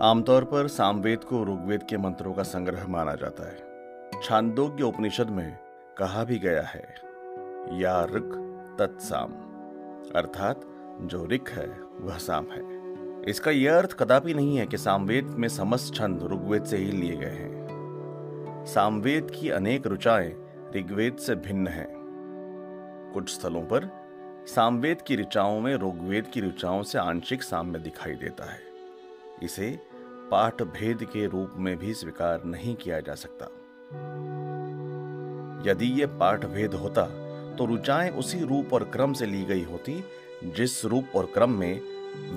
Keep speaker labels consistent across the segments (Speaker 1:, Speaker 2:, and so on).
Speaker 1: आमतौर पर सामवेद को ऋग्वेद के मंत्रों का संग्रह माना जाता है। छांदोग्य उपनिषद में कहा भी गया है, या ऋक तत्साम अर्थात जो ऋक है, वह साम है। इसका यह अर्थ कदापि नहीं है कि सामवेद में समस्त छंद ऋग्वेद से ही लिए गए हैं। सामवेद की अनेक रुचाएँ ऋग्वेद से भिन्न हैं। कुछ स्थलों पर सामवेद की ऋचाओं में ऋग्वेद की ऋचाओं से आंशिक साम्य दिखाई देता है। इसे पाठ भेद के रूप में भी स्वीकार नहीं किया जा सकता। यदि यह पाठ भेद होता तो रुचाएँ उसी रूप और क्रम से ली गई होती, जिस रूप और क्रम में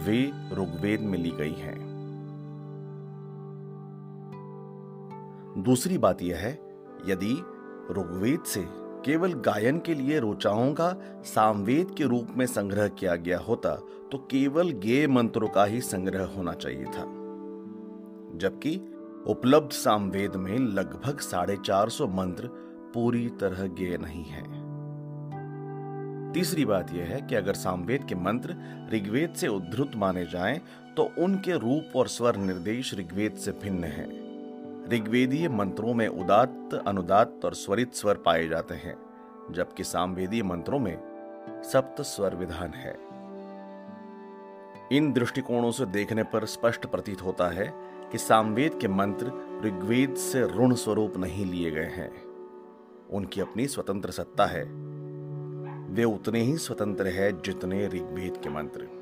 Speaker 1: वे ऋग्वेद में ली गई हैं। दूसरी बात यह है, यदि ऋग्वेद से केवल गायन के लिए रुचाओं का सामवेद के रूप में संग्रह किया गया होता तो केवल गे मंत्रों का ही संग्रह होना चाहिए था। जबकि उपलब्ध सामवेद में लगभग साढ़े चार सौ मंत्र पूरी तरह गे नहीं है। तीसरी बात यह है कि अगर सामवेद के मंत्र ऋग्वेद से उद्धृत माने जाएँ तो उनके रूप और स्वर निर्देश ऋग्वेद से भिन्न हैं। ऋग्वेदीय मंत्रों में उदात्त, अनुदात्त और स्वरित स्वर पाए जाते हैं, जबकि सामवेदीय मंत्रों में सप्त स्वर विधान है। इन दृष्टिकोणों से देखने पर स्पष्ट प्रतीत होता है कि सामवेद के मंत्र ऋग्वेद से ऋण स्वरूप नहीं लिए गए हैं। उनकी अपनी स्वतंत्र सत्ता है। वे उतने ही स्वतंत्र है जितने ऋग्वेद के मंत्र।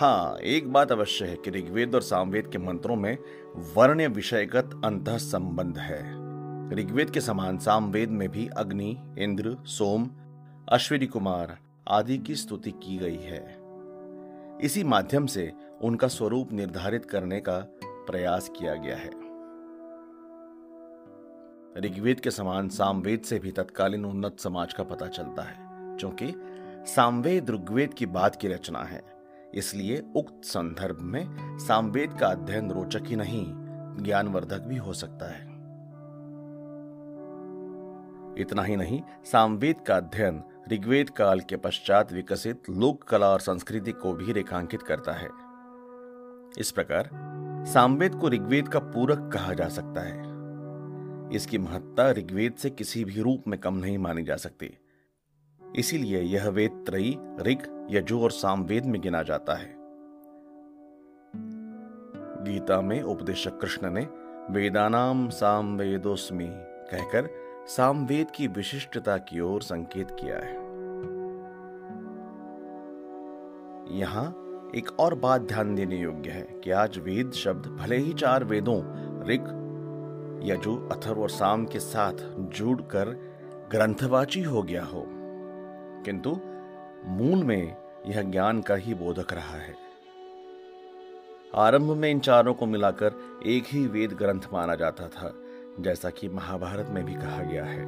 Speaker 1: हाँ एक बात अवश्य है कि ऋग्वेद और सामवेद के मंत्रों में वर्ण विषयगत अंत संबंध है। ऋग्वेद के समान सामवेद में भी अग्नि, इंद्र, सोम, अश्विनी कुमार आदि की स्तुति की गई है। इसी माध्यम से उनका स्वरूप निर्धारित करने का प्रयास किया गया है। ऋग्वेद के समान सामवेद से भी तत्कालीन उन्नत समाज का पता चलता है, क्योंकि सामवेद ऋग्वेद की बात की रचना है। इसलिए उक्त संदर्भ में सामवेद का अध्ययन रोचक ही नहीं, ज्ञानवर्धक भी हो सकता है। इतना ही नहीं, सामवेद का अध्ययन ऋग्वेद काल के पश्चात विकसित लोक कला और संस्कृति को भी रेखांकित करता है। इस प्रकार सामवेद को ऋग्वेद का पूरक कहा जा सकता है। इसकी महत्ता ऋग्वेद से किसी भी रूप में कम नहीं मानी जा सकती। इसीलिए यह वेद त्रयी, ऋग, यजु और सामवेद में गिना जाता है। गीता में उपदेशक कृष्ण ने वेदानाम सामवेदोस्मि कहकर सामवेद की विशिष्टता की ओर संकेत किया है। यहाँ एक और बात ध्यान देने योग्य है कि आज वेद शब्द भले ही चार वेदों, ऋग, यजु, अथर्व और साम के साथ जुड़कर ग्रंथवाची हो गया हो, किंतु मूल में यह ज्ञान का ही बोधक रहा है। आरंभ में इन चारों को मिलाकर एक ही वेद ग्रंथ माना जाता था। जैसा कि महाभारत में भी कहा गया है।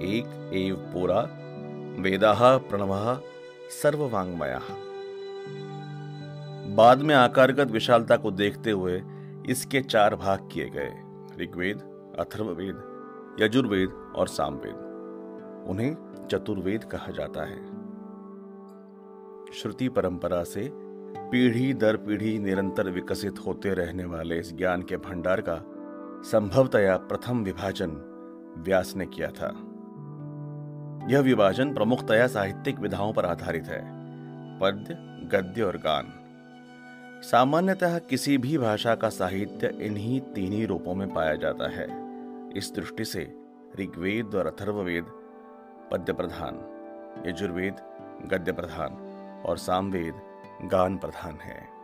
Speaker 1: एक एव पूरा वेदाह प्रणव सर्ववांगमया बाद में आकारगत विशालता को देखते हुए इसके चार भाग किए गए, ऋग्वेद, अथर्ववेद, यजुर्वेद और सामवेद। उन्हें चतुर्वेद कहा जाता है। श्रुति परंपरा से पीढ़ी दर पीढ़ी निरंतर विकसित होते रहने वाले इस ज्ञान के भंडार का संभवतया प्रथम विभाजन व्यास ने किया था। यह विभाजन प्रमुखतया साहित्यिक विधाओं पर आधारित है। पद्य, गद्य और गान। सामान्यतः किसी भी भाषा का साहित्य इन्हीं तीन ही रूपों में पाया जाता है। इस दृष्टि से ऋग्वेद और अथर्ववेद पद्य प्रधान, यजुर्वेद गद्य प्रधान और सामवेद गान प्रधान है।